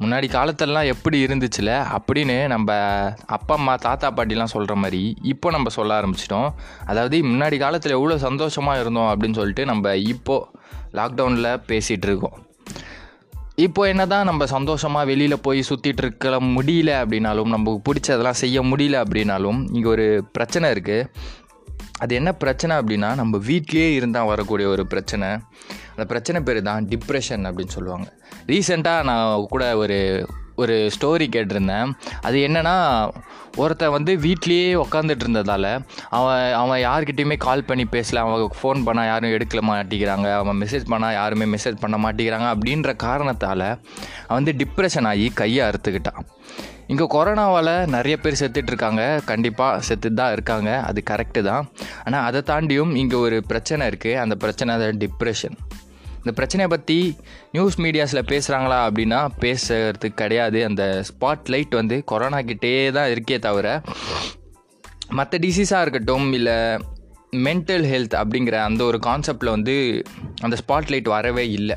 முன்னாடி காலத்திலலாம் எப்படி இருந்துச்சுல? அப்படின்னு நம்ம அப்பா அம்மா தாத்தா பாட்டிலாம் சொல்கிற மாதிரி இப்போ நம்ம சொல்ல ஆரம்பிச்சிட்டோம். அதாவது முன்னாடி காலத்தில் எவ்வளோ சந்தோஷமாக இருந்தோம் அப்படின்னு சொல்லிட்டு நம்ம இப்போது லாக்டவுனில் பேசிகிட்டு இருக்கோம். இப்போ என்ன தான் நம்ம சந்தோஷமாக வெளியில் போய் சுற்றிட்டு இருக்க முடியல அப்படின்னாலும் நமக்கு பிடிச்சதெல்லாம் செய்ய முடியல அப்படின்னாலும் இங்கே ஒரு பிரச்சனை இருக்குது அது என்ன பிரச்சனை அப்படின்னா நம்ம வீட்லேயே இருந்தால் வரக்கூடிய ஒரு பிரச்சனை. அந்த பிரச்சனை பேர் தான் டிப்ரெஷன் அப்படின்னு சொல்லுவாங்க. ரீசெண்டாக நான் கூட ஒரு ஒரு ஸ்டோரி கேட்டிருந்தேன். அது என்னென்னா ஒருத்தன் வந்து வீட்லேயே உக்காந்துட்டு இருந்ததால் அவன் அவன் யார்கிட்டையுமே கால் பண்ணி பேசல. அவன் ஃபோன் பண்ணால் யாரும் எடுக்கல மாட்டேங்கிறாங்க. அவன் மெசேஜ் பண்ணால் யாருமே மெசேஜ் பண்ண மாட்டேங்கிறாங்க. அப்படின்ற காரணத்தால் அவன் வந்து டிப்ரெஷன் ஆகி கையை அறுத்துக்கிட்டான். இங்கே கொரோனாவால் நிறைய பேர் செத்துட்டு இருக்காங்க கண்டிப்பாக செத்து தான் இருக்காங்க. அது கரெக்டு தான் ஆனால் அதை தாண்டியும் இங்கே ஒரு பிரச்சனை இருக்குது அந்த பிரச்சனை தான் டிப்ரெஷன் இந்த பிரச்சனையை பற்றி நியூஸ் மீடியாஸில் பேசுகிறாங்களா அப்படின்னா பேசுறதுக்கு கிடையாது. அந்த ஸ்பாட் லைட் வந்து கொரோனா கிட்டே தான் இருக்கே தவிர மற்ற டிசீஸாக இருக்கட்டும் இல்லை மென்டல் ஹெல்த் அப்படிங்கிற அந்த ஒரு கான்செப்டில் வந்து அந்த ஸ்பாட் லைட் வரவே இல்லை.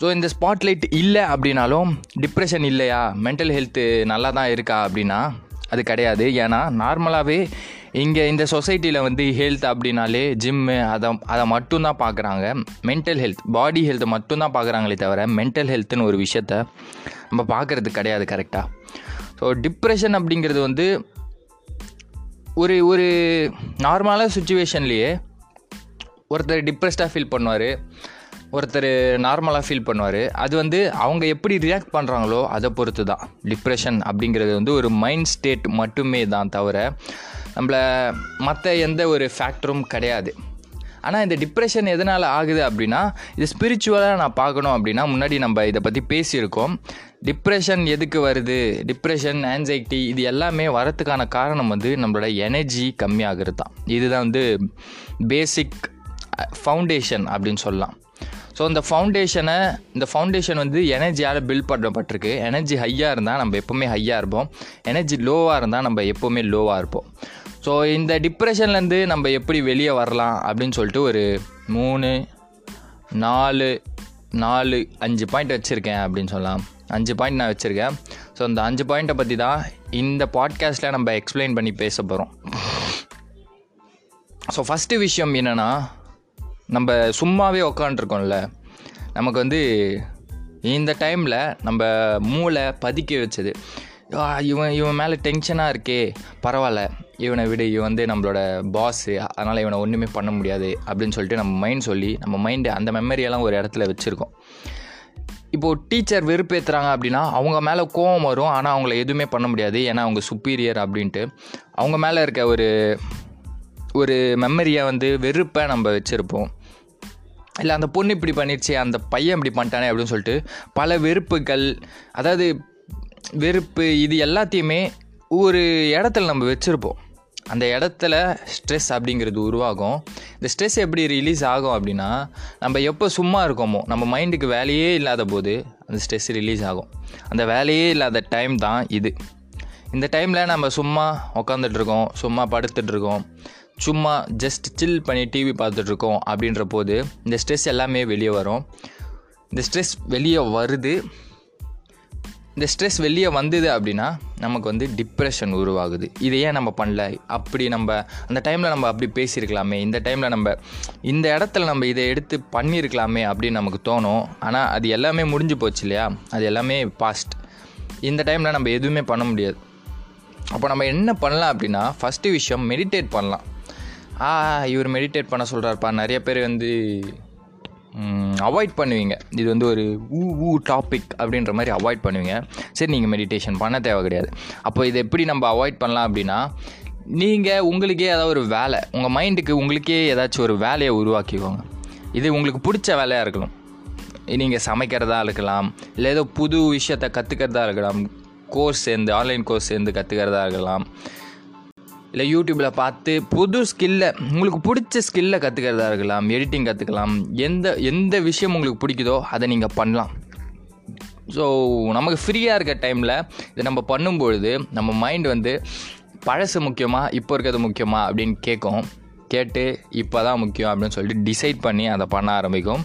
ஸோ இந்த ஸ்பாட்லைட் இல்லை அப்படின்னாலும் டிப்ரெஷன் இல்லையா? மென்டல் ஹெல்த்து நல்லா தான் இருக்கா அப்படின்னா அது கிடையாது. ஏன்னா நார்மலாகவே இங்கே இந்த சொசைட்டியில் வந்து ஹெல்த் அப்படின்னாலே ஜிம்மு அதை அதை மட்டும்தான் பார்க்குறாங்க. மென்டல் ஹெல்த் பாடி ஹெல்த்தை மட்டும்தான் பார்க்குறாங்களே தவிர மென்டல் ஹெல்த்துன்னு ஒரு விஷயத்த நம்ம பார்க்குறது கிடையாது கரெக்டாக ஸோ டிப்ரெஷன் அப்படிங்கிறது வந்து ஒரு ஒரு நார்மலான சுச்சுவேஷன்லேயே ஒருத்தர் டிப்ரெஸ்டாக ஃபீல் பண்ணுவார். ஒருத்தர் நார்மலாக ஃபீல் பண்ணுவார். அது வந்து அவங்க எப்படி ரியாக்ட் பண்ணுறாங்களோ அதை பொறுத்து தான் டிப்ரெஷன் அப்படிங்கிறது வந்து ஒரு மைண்ட் ஸ்டேட் மட்டுமே தான் தவிர நம்மளை மற்ற எந்த ஒரு ஃபேக்டரும் கிடையாது. ஆனால் இந்த டிப்ரெஷன் எதனால் ஆகுது அப்படின்னா இது ஸ்பிரிச்சுவலாக நான் பார்க்கணும் அப்படின்னா முன்னாடி நம்ம இதை பற்றி பேசியிருக்கோம். டிப்ரெஷன் எதுக்கு வருது? டிப்ரெஷன் ஆன்சைட்டி இது எல்லாமே வரத்துக்கான காரணம் வந்து நம்மளோட எனர்ஜி கம்மியாகிறது தான் இதுதான் வந்து பேசிக் ஃபவுண்டேஷன் அப்படின்னு சொல்லலாம். ஸோ இந்த ஃபவுண்டேஷனை இந்த ஃபவுண்டேஷன் வந்து எனர்ஜியால் பில்ட் பண்ணப்பட்டிருக்கு. எனர்ஜி ஹையாக இருந்தால் நம்ம எப்போவுமே ஹையாக இருப்போம். எனர்ஜி லோவாக இருந்தால் நம்ம எப்போவுமே லோவாக இருப்போம். ஸோ இந்த டிப்ரெஷன்லேருந்து நம்ம எப்படி வெளியே வரலாம் அப்படின்னு சொல்லிட்டு ஒரு மூணு நாலு நாலு அஞ்சு பாயிண்ட் வச்சுருக்கேன் அப்படின்னு சொல்லலாம். அஞ்சு பாயிண்ட் நான் வச்சுருக்கேன். ஸோ அந்த அஞ்சு பாயிண்ட்டை பற்றி தான் இந்த பாட்காஸ்ட்டில் நம்ம எக்ஸ்பிளைன் பண்ணி பேச போகிறோம் ஸோ ஃபஸ்ட்டு விஷயம் என்னென்னா நம்ம சும்மாவே உக்காண்ட்ருக்கோம்ல நமக்கு வந்து இந்த டைமில் நம்ம மூளை பதுக்கி வச்சது. இவன் இவன் மேலே டென்ஷனாக இருக்கே. பரவாயில்ல. இவனை விட இவன் வந்து நம்மளோட பாஸு அதனால் இவனை ஒன்றுமே பண்ண முடியாது. அப்படின்னு சொல்லிட்டு நம்ம மைண்ட் சொல்லி நம்ம மைண்டு அந்த மெமரியெல்லாம் ஒரு இடத்துல வச்சுருக்கோம். இப்போது டீச்சர் வெறுப்பேற்றுறாங்க அப்படின்னா அவங்க மேலே கோவம் வரும். ஆனால் அவங்கள எதுவுமே பண்ண முடியாது. ஏன்னா அவங்க சுப்பீரியர் அப்படின்ட்டு. அவங்க மேலே இருக்க ஒரு ஒரு மெமரியை வந்து வெறுப்பை நம்ம வச்சுருப்போம். இல்லை அந்த பொண்ணு இப்படி பண்ணிடுச்சு அந்த பையன் இப்படி பண்ணிட்டானே அப்படின்னு சொல்லிட்டு பல வெறுப்புகள் அதாவது வெறுப்பு இது எல்லாத்தையுமே ஒரு இடத்துல நம்ம வச்சுருப்போம். அந்த இடத்துல ஸ்ட்ரெஸ் அப்படிங்கிறது உருவாகும். இந்த ஸ்ட்ரெஸ் எப்படி ரிலீஸ் ஆகும் அப்படின்னா நம்ம எப்போ சும்மா இருக்கோமோ நம்ம மைண்டுக்கு வேலையே இல்லாத போது அந்த ஸ்ட்ரெஸ் ரிலீஸ் ஆகும். அந்த வேலையே இல்லாத டைம் தான் இது. இந்த டைமில் நம்ம சும்மா உக்காந்துட்ருக்கோம் சும்மா படுத்துட்ருக்கோம் சும்மா ஜஸ்ட் சில் பண்ணி டிவி பார்த்துட்ருக்கோம் அப்படின்ற போது இந்த ஸ்ட்ரெஸ் எல்லாமே வெளியே வரும். இந்த ஸ்ட்ரெஸ் வெளியே வருது. இந்த ஸ்ட்ரெஸ் வெளியே வந்தது அப்படின்னா நமக்கு வந்து டிப்ரெஷன் உருவாகுது. இதை ஏன் நம்ம பண்ணல? அப்படி நம்ம அந்த டைமில் நம்ம அப்படி பேசியிருக்கலாமே. இந்த டைமில் நம்ம இந்த இடத்துல நம்ம இதை எடுத்து பண்ணியிருக்கலாமே அப்படின்னு நமக்கு தோணும். ஆனால் அது எல்லாமே முடிஞ்சு போச்சு இல்லையா? அது எல்லாமே பாஸ்ட் இந்த டைமில் நம்ம எதுவுமே பண்ண முடியாது. அப்போ நம்ம என்ன பண்ணலாம் அப்படின்னா ஃபஸ்ட்டு விஷயம் மெடிடேட் பண்ணலாம். ஆ இவர் மெடிடேட் பண்ண சொல்கிறாருப்பா நிறைய பேர் வந்து அவாய்ட் பண்ணுவீங்க. இது வந்து ஒரு ஊ ஊ டாபிக் அப்படின்ற மாதிரி அவாய்ட் பண்ணுவீங்க. சரி நீங்கள் மெடிடேஷன் பண்ண தேவை கிடையாது. அப்போ இதை எப்படி நம்ம அவாய்ட் பண்ணலாம் அப்படின்னா நீங்கள் உங்களுக்கே ஏதாவது ஒரு வேலை உங்கள் மைண்டுக்கு உங்களுக்கே ஏதாச்சும் ஒரு வேலையை உருவாக்கிக்கோங்க. இது உங்களுக்கு பிடிச்ச வேலையாக இருக்கணும் நீங்கள் சமைக்கிறதா இருக்கலாம் இல்லை ஏதோ புது விஷயத்தை கற்றுக்கிறதா இருக்கலாம் கோர்ஸ் சேர்ந்து ஆன்லைன் கோர்ஸ் சேர்ந்து கற்றுக்கிறதா இருக்கலாம். இல்லை யூடியூப்பில் பார்த்து புது ஸ்கில்லை உங்களுக்கு பிடிச்ச ஸ்கில்லை கற்றுக்கிறதா இருக்கலாம் எடிட்டிங் கற்றுக்கலாம் எந்த எந்த விஷயம் உங்களுக்கு பிடிக்குதோ அதை நீங்கள் பண்ணலாம். ஸோ நமக்கு ஃப்ரீயாக இருக்க டைமில் இதை நம்ம பண்ணும்பொழுது நம்ம மைண்ட் வந்து பழசு முக்கியமாக இப்போ இருக்கிறது முக்கியமாக அப்படின்னு கேட்கும். கேட்டு இப்போ தான் முக்கியம் அப்படின்னு சொல்லிட்டு டிசைட் பண்ணி அதை பண்ண ஆரம்பிக்கும்.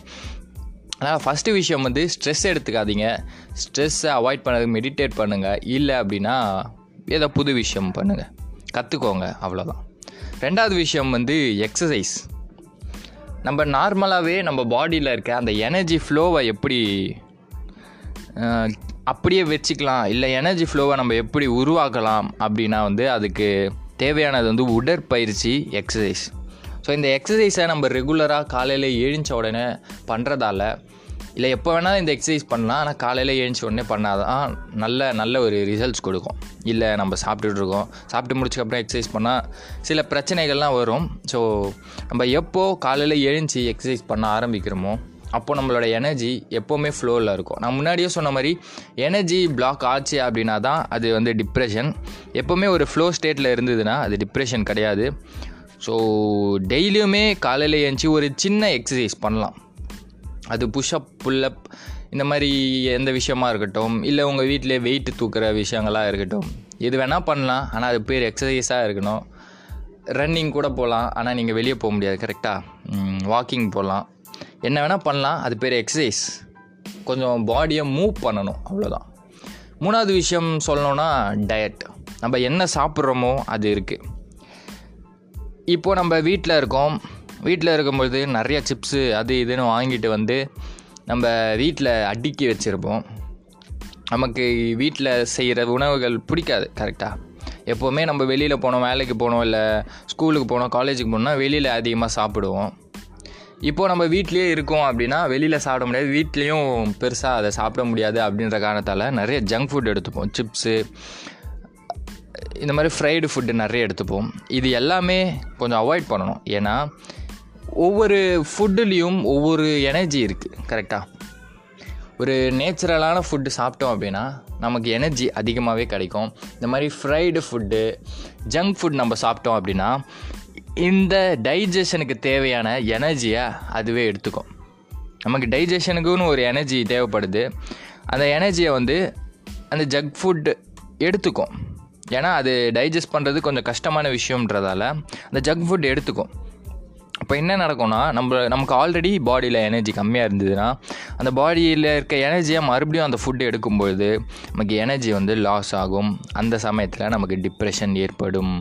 அதனால் ஃபஸ்ட்டு விஷயம் வந்து ஸ்ட்ரெஸ் எடுத்துக்காதீங்க. ஸ்ட்ரெஸ்ஸை அவாய்ட் பண்ணதுக்கு மெடிடேட் பண்ணுங்கள் இல்லை அப்படின்னா ஏதோ புது விஷயம் பண்ணுங்கள் கற்றுக்கோங்க அவ்வளோதான் ரெண்டாவது விஷயம் வந்து எக்ஸசைஸ் நம்ம நார்மலாகவே நம்ம பாடியில் இருக்க அந்த எனர்ஜி ஃப்ளோவை எப்படி அப்படியே வச்சுக்கலாம் இல்லை எனர்ஜி ஃப்ளோவை நம்ம எப்படி உருவாக்கலாம் அப்படின்னா வந்து அதுக்கு தேவையானது வந்து உடற்பயிற்சி எக்ஸசைஸ் ஸோ இந்த எக்ஸசைஸை நம்ம ரெகுலராக காலையில் எழுந்த உடனே பண்ணுறதால இல்லை எப்போ வேணாலும் இந்த எக்ஸசைஸ் பண்ணலாம். ஆனால் காலையில் ஏழுச்சி உடனே பண்ணாதான் நல்ல நல்ல ஒரு ரிசல்ட்ஸ் கொடுக்கும். இல்லை நம்ம சாப்பிட்டுட்டு இருக்கோம். சாப்பிட்டு முடிச்சக்கப்புறம் எக்ஸசைஸ் பண்ணால் சில பிரச்சனைகள்லாம் வரும். ஸோ நம்ம எப்போ காலையில் எழுந்துச்சி எக்ஸசைஸ் பண்ண ஆரம்பிக்கிறோமோ அப்போ நம்மளோட எனர்ஜி எப்போவுமே ஃப்ளோவில் இருக்கும். நான் முன்னாடியே சொன்ன மாதிரி எனர்ஜி பிளாக் ஆச்சு அப்படின்னா தான் அது வந்து டிப்ரெஷன் எப்போவுமே ஒரு ஃப்ளோ ஸ்டேட்டில் இருந்ததுன்னா அது டிப்ரெஷன் கிடையாது. ஸோ டெய்லியுமே காலையில் எழுந்துச்சி ஒரு சின்ன எக்ஸசைஸ் பண்ணலாம். அது புஷ்அப் புல்லப் இந்த மாதிரி எந்த விஷயமா இருக்கட்டும் இல்லை உங்கள் வீட்டிலே வெயிட் தூக்குற விஷயங்களாக இருக்கட்டும் எது வேணால் பண்ணலாம். ஆனால் அது பேர் எக்ஸசைஸாக இருக்கணும். ரன்னிங் கூட போகலாம் ஆனால் நீங்கள் வெளியே போக முடியாது கரெக்டாக வாக்கிங் போகலாம் என்ன வேணால் பண்ணலாம் அது பேர் எக்ஸசைஸ் கொஞ்சம் பாடியை மூவ் பண்ணணும் அவ்வளோதான் மூணாவது விஷயம் சொல்லணும்னா டயட் நம்ம என்ன சாப்பிட்றோமோ அது இருக்குது இப்போது நம்ம வீட்டில் இருக்கோம் வீட்டில் இருக்கும்பொழுது நிறைய சிப்ஸு அது இதுன்னு வாங்கிட்டு வந்து நம்ம வீட்டில் அடுக்கி வச்சுருப்போம். நமக்கு வீட்டில் செய்கிற உணவுகள் பிடிக்காது கரெக்டாக எப்போவுமே நம்ம வெளியில் போனோம் வேலைக்கு போனோம் இல்லை ஸ்கூலுக்கு போனோம் காலேஜுக்கு போனோம்னா வெளியில் அதிகமாக சாப்பிடுவோம். இப்போது நம்ம வீட்லேயே இருக்கோம் அப்படின்னா வெளியில் சாப்பிட முடியாது வீட்லேயும் பெருசாக அதை சாப்பிட முடியாது அப்படின்ற காரணத்தால் நிறைய ஜங்க் ஃபுட் எடுத்துப்போம். சிப்ஸு இந்த மாதிரி ஃப்ரைடு ஃபுட்டு நிறைய எடுத்துப்போம். இது எல்லாமே கொஞ்சம் அவாய்ட் பண்ணணும். ஏன்னா ஒவ்வொரு ஃபுட்டுலேயும் ஒவ்வொரு எனர்ஜி இருக்குது கரெக்டாக ஒரு நேச்சுரலான ஃபுட்டு சாப்பிட்டோம் அப்படின்னா நமக்கு எனர்ஜி அதிகமாகவே கிடைக்கும். இந்த மாதிரி ஃப்ரைடு ஃபுட்டு ஜங்க் ஃபுட் நம்ம சாப்பிட்டோம் அப்படின்னா இந்த டைஜஷனுக்கு தேவையான எனர்ஜியை அதுவே எடுத்துக்கும். நமக்கு டைஜஷனுக்குன்னு ஒரு எனர்ஜி தேவைப்படுது. அந்த எனர்ஜியை வந்து அந்த ஜங்க் ஃபுட் எடுத்துக்கும். ஏன்னா அது டைஜஸ்ட் பண்ணுறது கொஞ்சம் கஷ்டமான விஷயம்ன்றதால அந்த ஜங்க் ஃபுட் எடுத்துக்கும். அப்போ என்ன நடக்கும்னா நம்ம நமக்கு ஆல்ரெடி பாடியில் எனர்ஜி கம்மியாக இருந்ததுன்னா அந்த பாடியில் இருக்க எனர்ஜியை மறுபடியும் அந்த ஃபுட்டு எடுக்கும்பொழுது நமக்கு எனர்ஜி வந்து லாஸ் ஆகும். அந்த சமயத்தில் நமக்கு டிப்ரெஷன் ஏற்படும்.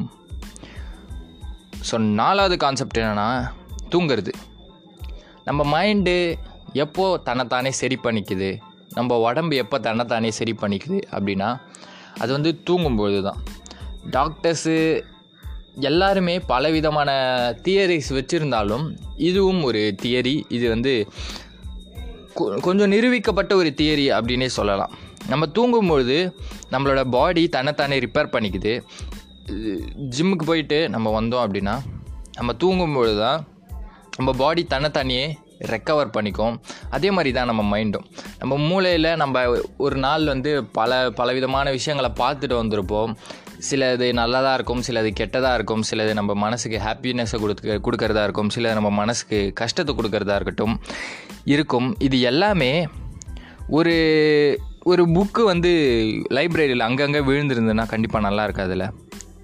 ஸோ நாலாவது கான்செப்ட் என்னென்னா தூங்குறது. நம்ம மைண்டு எப்போது தன்னைத்தானே சரி பண்ணிக்குது? நம்ம உடம்பு எப்போ தன்னைத்தானே சரி பண்ணிக்குது அப்படின்னா அது வந்து தூங்கும்பொழுது தான் டாக்டர்ஸு எல்லாருமே பலவிதமான தியரிஸ் வச்சுருந்தாலும் இதுவும் ஒரு தியரி இது வந்து கொ- கொஞ்சம் நிரூபிக்கப்பட்ட ஒரு தியரி அப்படின்னே சொல்லலாம். நம்ம தூங்கும்பொழுது நம்மளோட பாடி தன்னைத்தானே ரிப்பேர் பண்ணிக்குது. ஜிம்முக்கு போயிட்டு நம்ம வந்தோம் அப்படின்னா நம்ம தூங்கும்பொழுது தான் நம்ம பாடி தன்னைத்தானியே ரெக்கவர் பண்ணிக்கும். அதே மாதிரி தான் நம்ம மைண்டும் நம்ம மூளையில் நம்ம ஒரு நாள் வந்து பல பலவிதமான விஷயங்களை பார்த்துட்டு வந்திருப்போம். சிலது நல்லதாக இருக்கும் சிலது கெட்டதாக இருக்கும் சிலது நம்ம மனசுக்கு ஹாப்பினஸை கொடுக்க கொடுக்கறதா இருக்கும் சிலது நம்ம மனசுக்கு கஷ்டத்தை கொடுக்கறதா இருக்கட்டும் இருக்கும். இது எல்லாமே ஒரு ஒரு புக்கு வந்து லைப்ரரியில் அங்கங்கே விழுந்திருந்ததுன்னா கண்டிப்பாக நல்லா இருக்காதுல்ல.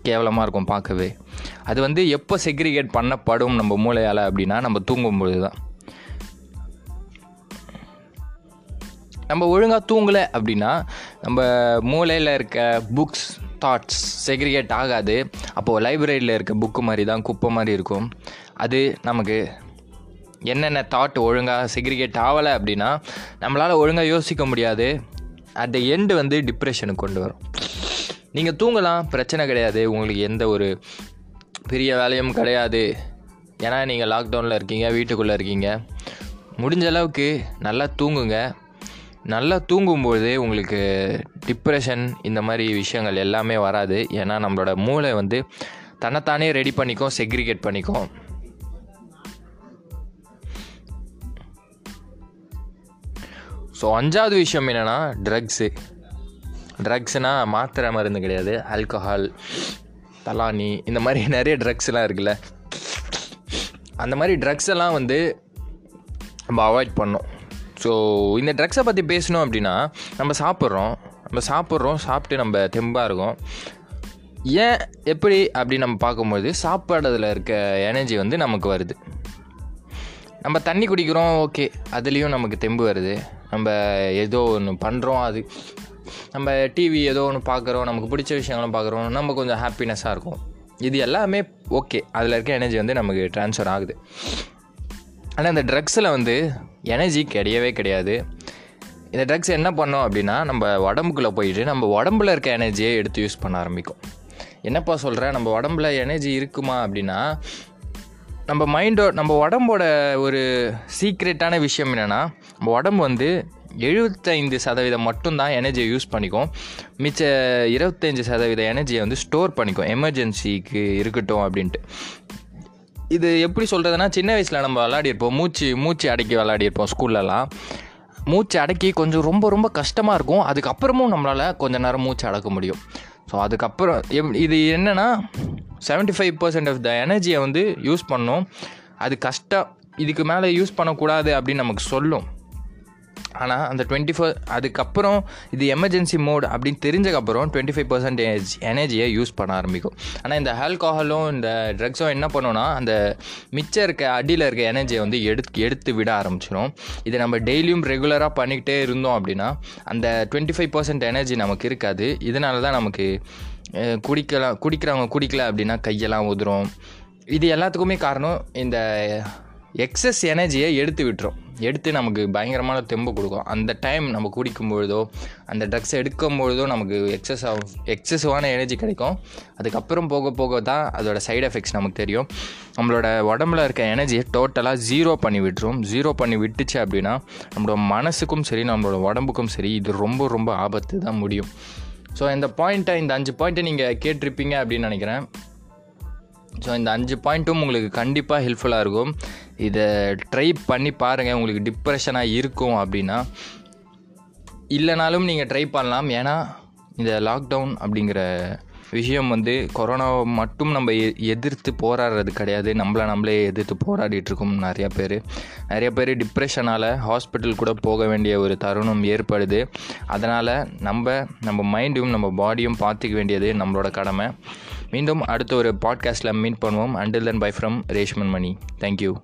கேவலமாக இருக்கும் பார்க்கவே. அது வந்து எப்போ செக்ரிகேட் பண்ணப்படும் நம்ம மூளையால் அப்படின்னா நம்ம தூங்கும்பொழுது தான் நம்ம ஒழுங்காக தூங்கலை அப்படின்னா நம்ம மூளையில் இருக்க புக்ஸ் தாட்ஸ் செக்ரிகேட் ஆகாது. அப்போது லைப்ரரியில் இருக்க புக்கு மாதிரி தான் குப்பை மாதிரி இருக்கும். அது நமக்கு என்னென்ன தாட் ஒழுங்காக செக்ரிகேட் ஆகலை அப்படின்னா நம்மளால் ஒழுங்காக யோசிக்க முடியாது. அட் த எண்டு வந்து டிப்ரெஷனுக்கு கொண்டு வரும். நீங்கள் தூங்கலாம் பிரச்சனை கிடையாது. உங்களுக்கு எந்த ஒரு பெரிய வேலையும் கிடையாது. ஏன்னா நீங்கள் லாக்டவுனில் இருக்கீங்க வீட்டுக்குள்ளே இருக்கீங்க. முடிஞ்ச அளவுக்கு நல்லா தூங்குங்க. நல்லா தூங்கும்போது உங்களுக்கு டிப்ரெஷன் இந்த மாதிரி விஷயங்கள் எல்லாமே வராது. ஏன்னா நம்மளோட மூளை வந்து தன்னைத்தானே ரெடி பண்ணிக்கும் செக்ரிகேட் பண்ணிக்கும். ஸோ அஞ்சாவது விஷயம் என்னென்னா ட்ரக்ஸு ட்ரக்ஸ்னால் மாத்திரை மருந்து கிடையாது. ஆல்கஹால் தலானி இந்த மாதிரி நிறைய ட்ரக்ஸ்லாம் இருக்குல்ல. அந்த மாதிரி ட்ரக்ஸ் எல்லாம் வந்து நம்ம அவாய்ட் பண்ணோம் ஸோ இந்த ட்ரக்ஸை பற்றி பேசணும் அப்படின்னா நம்ம சாப்பிட்றோம். நம்ம சாப்பிட்றோம் சாப்பிட்டு நம்ம தெம்பாக இருக்கோம். ஏன் எப்படி அப்படி நம்ம பார்க்கும்போது சாப்பாடுல இருக்க எனர்ஜி வந்து நமக்கு வருது. நம்ம தண்ணி குடிக்கிறோம் ஓகே. அதுலேயும் நமக்கு தெம்பு வருது. நம்ம ஏதோ ஒன்று பண்ணுறோம் அது. நம்ம டிவி ஏதோ ஒன்று பார்க்குறோம் நமக்கு பிடிச்ச விஷயங்களும் பார்க்குறோம் நம்ம கொஞ்சம் ஹாப்பினஸ்ஸாக இருக்கும். இது எல்லாமே ஓகே. அதில் இருக்க எனர்ஜி வந்து நமக்கு ட்ரான்ஸ்ஃபர் ஆகுது. ஆனால் இந்த ட்ரக்ஸில் வந்து எனர்ஜி கிடையவே கிடையாது. இந்த ட்ரக்ஸ் என்ன பண்ணோம் அப்படின்னா நம்ம உடம்புக்குள்ளே போயிட்டு நம்ம உடம்புல இருக்க எனர்ஜியை எடுத்து யூஸ் பண்ண ஆரம்பிக்கும். என்னப்பா சொல்கிறேன் நம்ம உடம்புல எனர்ஜி இருக்குமா அப்படின்னா நம்ம மைண்டோ நம்ம உடம்போட ஒரு சீக்ரெட்டான விஷயம் என்னென்னா நம்ம உடம்பு வந்து எழுபத்தைந்து சதவீதம் மட்டும்தான் எனர்ஜியை யூஸ் பண்ணிக்கும். மிச்ச இருபத்தஞ்சி சதவீத எனர்ஜியை வந்து ஸ்டோர் பண்ணிக்கும். எமர்ஜென்சிக்கு இருக்கட்டும் அப்படின்ட்டு. இது எப்படி சொல்கிறதுனா சின்ன வயசில் நம்ம விளாடிருப்போம் மூச்சு மூச்சு அடக்கி விளாடிருப்போம் ஸ்கூல்லலாம். மூச்சு அடக்கி கொஞ்சம் ரொம்ப ரொம்ப கஷ்டமாக இருக்கும். அதுக்கப்புறமும் நம்மளால் கொஞ்சம் நேரம் மூச்சு அடக்க முடியும். ஸோ அதுக்கப்புறம் எப் இது என்னென்னா seventy five percent of the எனர்ஜியை வந்து யூஸ் பண்ணோம். அது கஷ்டம். இதுக்கு மேலே யூஸ் பண்ணக்கூடாது அப்படின்னு நமக்கு சொல்லும். ஆனால் அந்த டுவெண்ட்டி ஃபோர் அதுக்கப்புறம் இது எமர்ஜென்சி மோட் அப்படின்னு தெரிஞ்சக்கப்புறம் டுவெண்ட்டி ஃபைவ் பர்சன்டேஜ் எனர்ஜியை யூஸ் பண்ண ஆரம்பிக்கும். ஆனால் இந்த ஆல்கோஹாலும் இந்த ட்ரக்ஸும் என்ன பண்ணுன்னா அந்த மிச்சம் இருக்க அடியில் இருக்க எனர்ஜியை வந்து எடுத்து எடுத்து விட ஆரம்பிச்சிடும் இதை நம்ம டெய்லியும் ரெகுலராக பண்ணிக்கிட்டே இருந்தோம் அப்படின்னா அந்த டுவெண்ட்டி ஃபைவ் பர்சன்ட் எனர்ஜி நமக்கு இருக்காது. இதனால தான் நமக்கு குடிக்கலாம் குடிக்கிறவங்க குடிக்கல அப்படின்னா கையெல்லாம் உதிரும். இது எல்லாத்துக்குமே காரணம் இந்த எக்ஸஸ் எனர்ஜியை எடுத்து விட்டுரும். எடுத்து நமக்கு பயங்கரமான தெம்பு கொடுக்கும். அந்த டைம் நம்ம குடிக்கும் பொழுதோ அந்த ட்ரக்ஸ் எடுக்கும் பொழுதோ நமக்கு எக்ஸஸ் ஆகும் எக்ஸசிவான எனர்ஜி கிடைக்கும். அதுக்கப்புறம் போக போக தான் அதோட சைடு எஃபெக்ட்ஸ் நமக்கு தெரியும். நம்மளோட உடம்புல இருக்க எனர்ஜியை டோட்டலாக ஜீரோ பண்ணி விட்டுரும். ஜீரோ பண்ணி விட்டுச்சு அப்படின்னா நம்மளோட மனசுக்கும் சரி நம்மளோட உடம்புக்கும் சரி இது ரொம்ப ரொம்ப ஆபத்து தான் முடியும். ஸோ இந்த பாயிண்ட்டை இந்த அஞ்சு பாயிண்ட்டை நீங்கள் கேட்டிருப்பீங்க அப்படின்னு நினைக்கிறேன். ஸோ இந்த அஞ்சு பாயிண்ட்டும் உங்களுக்கு கண்டிப்பாக ஹெல்ப்ஃபுல்லாக இருக்கும். இதை ட்ரை பண்ணி பாருங்கள் உங்களுக்கு டிப்ரெஷனாக இருக்கும் அப்படின்னா இல்லைனாலும் நீங்கள் ட்ரை பண்ணலாம். ஏன்னா இந்த லாக்டவுன் அப்படிங்கிற விஷயம் வந்து கொரோனாவை மட்டும் நம்ம எ- எதிர்த்து போராடுறது கிடையாது. நம்மளை நம்மளே எதிர்த்து போராடிட்டு இருக்கோம் நிறைய பேர். நிறைய பேர் டிப்ரெஷனால் ஹாஸ்பிட்டல் கூட போக வேண்டிய ஒரு தருணம் ஏற்படுது. அதனால் நம்ம நம்ம மைண்டும் நம்ம பாடியும் பார்த்துக்க வேண்டியது நம்மளோட கடமை. மீண்டும் அடுத்த ஒரு பாட்காஸ்ட்டில் மீட் பண்ணுவோம். Until then bye from Reshman Mani. Thank you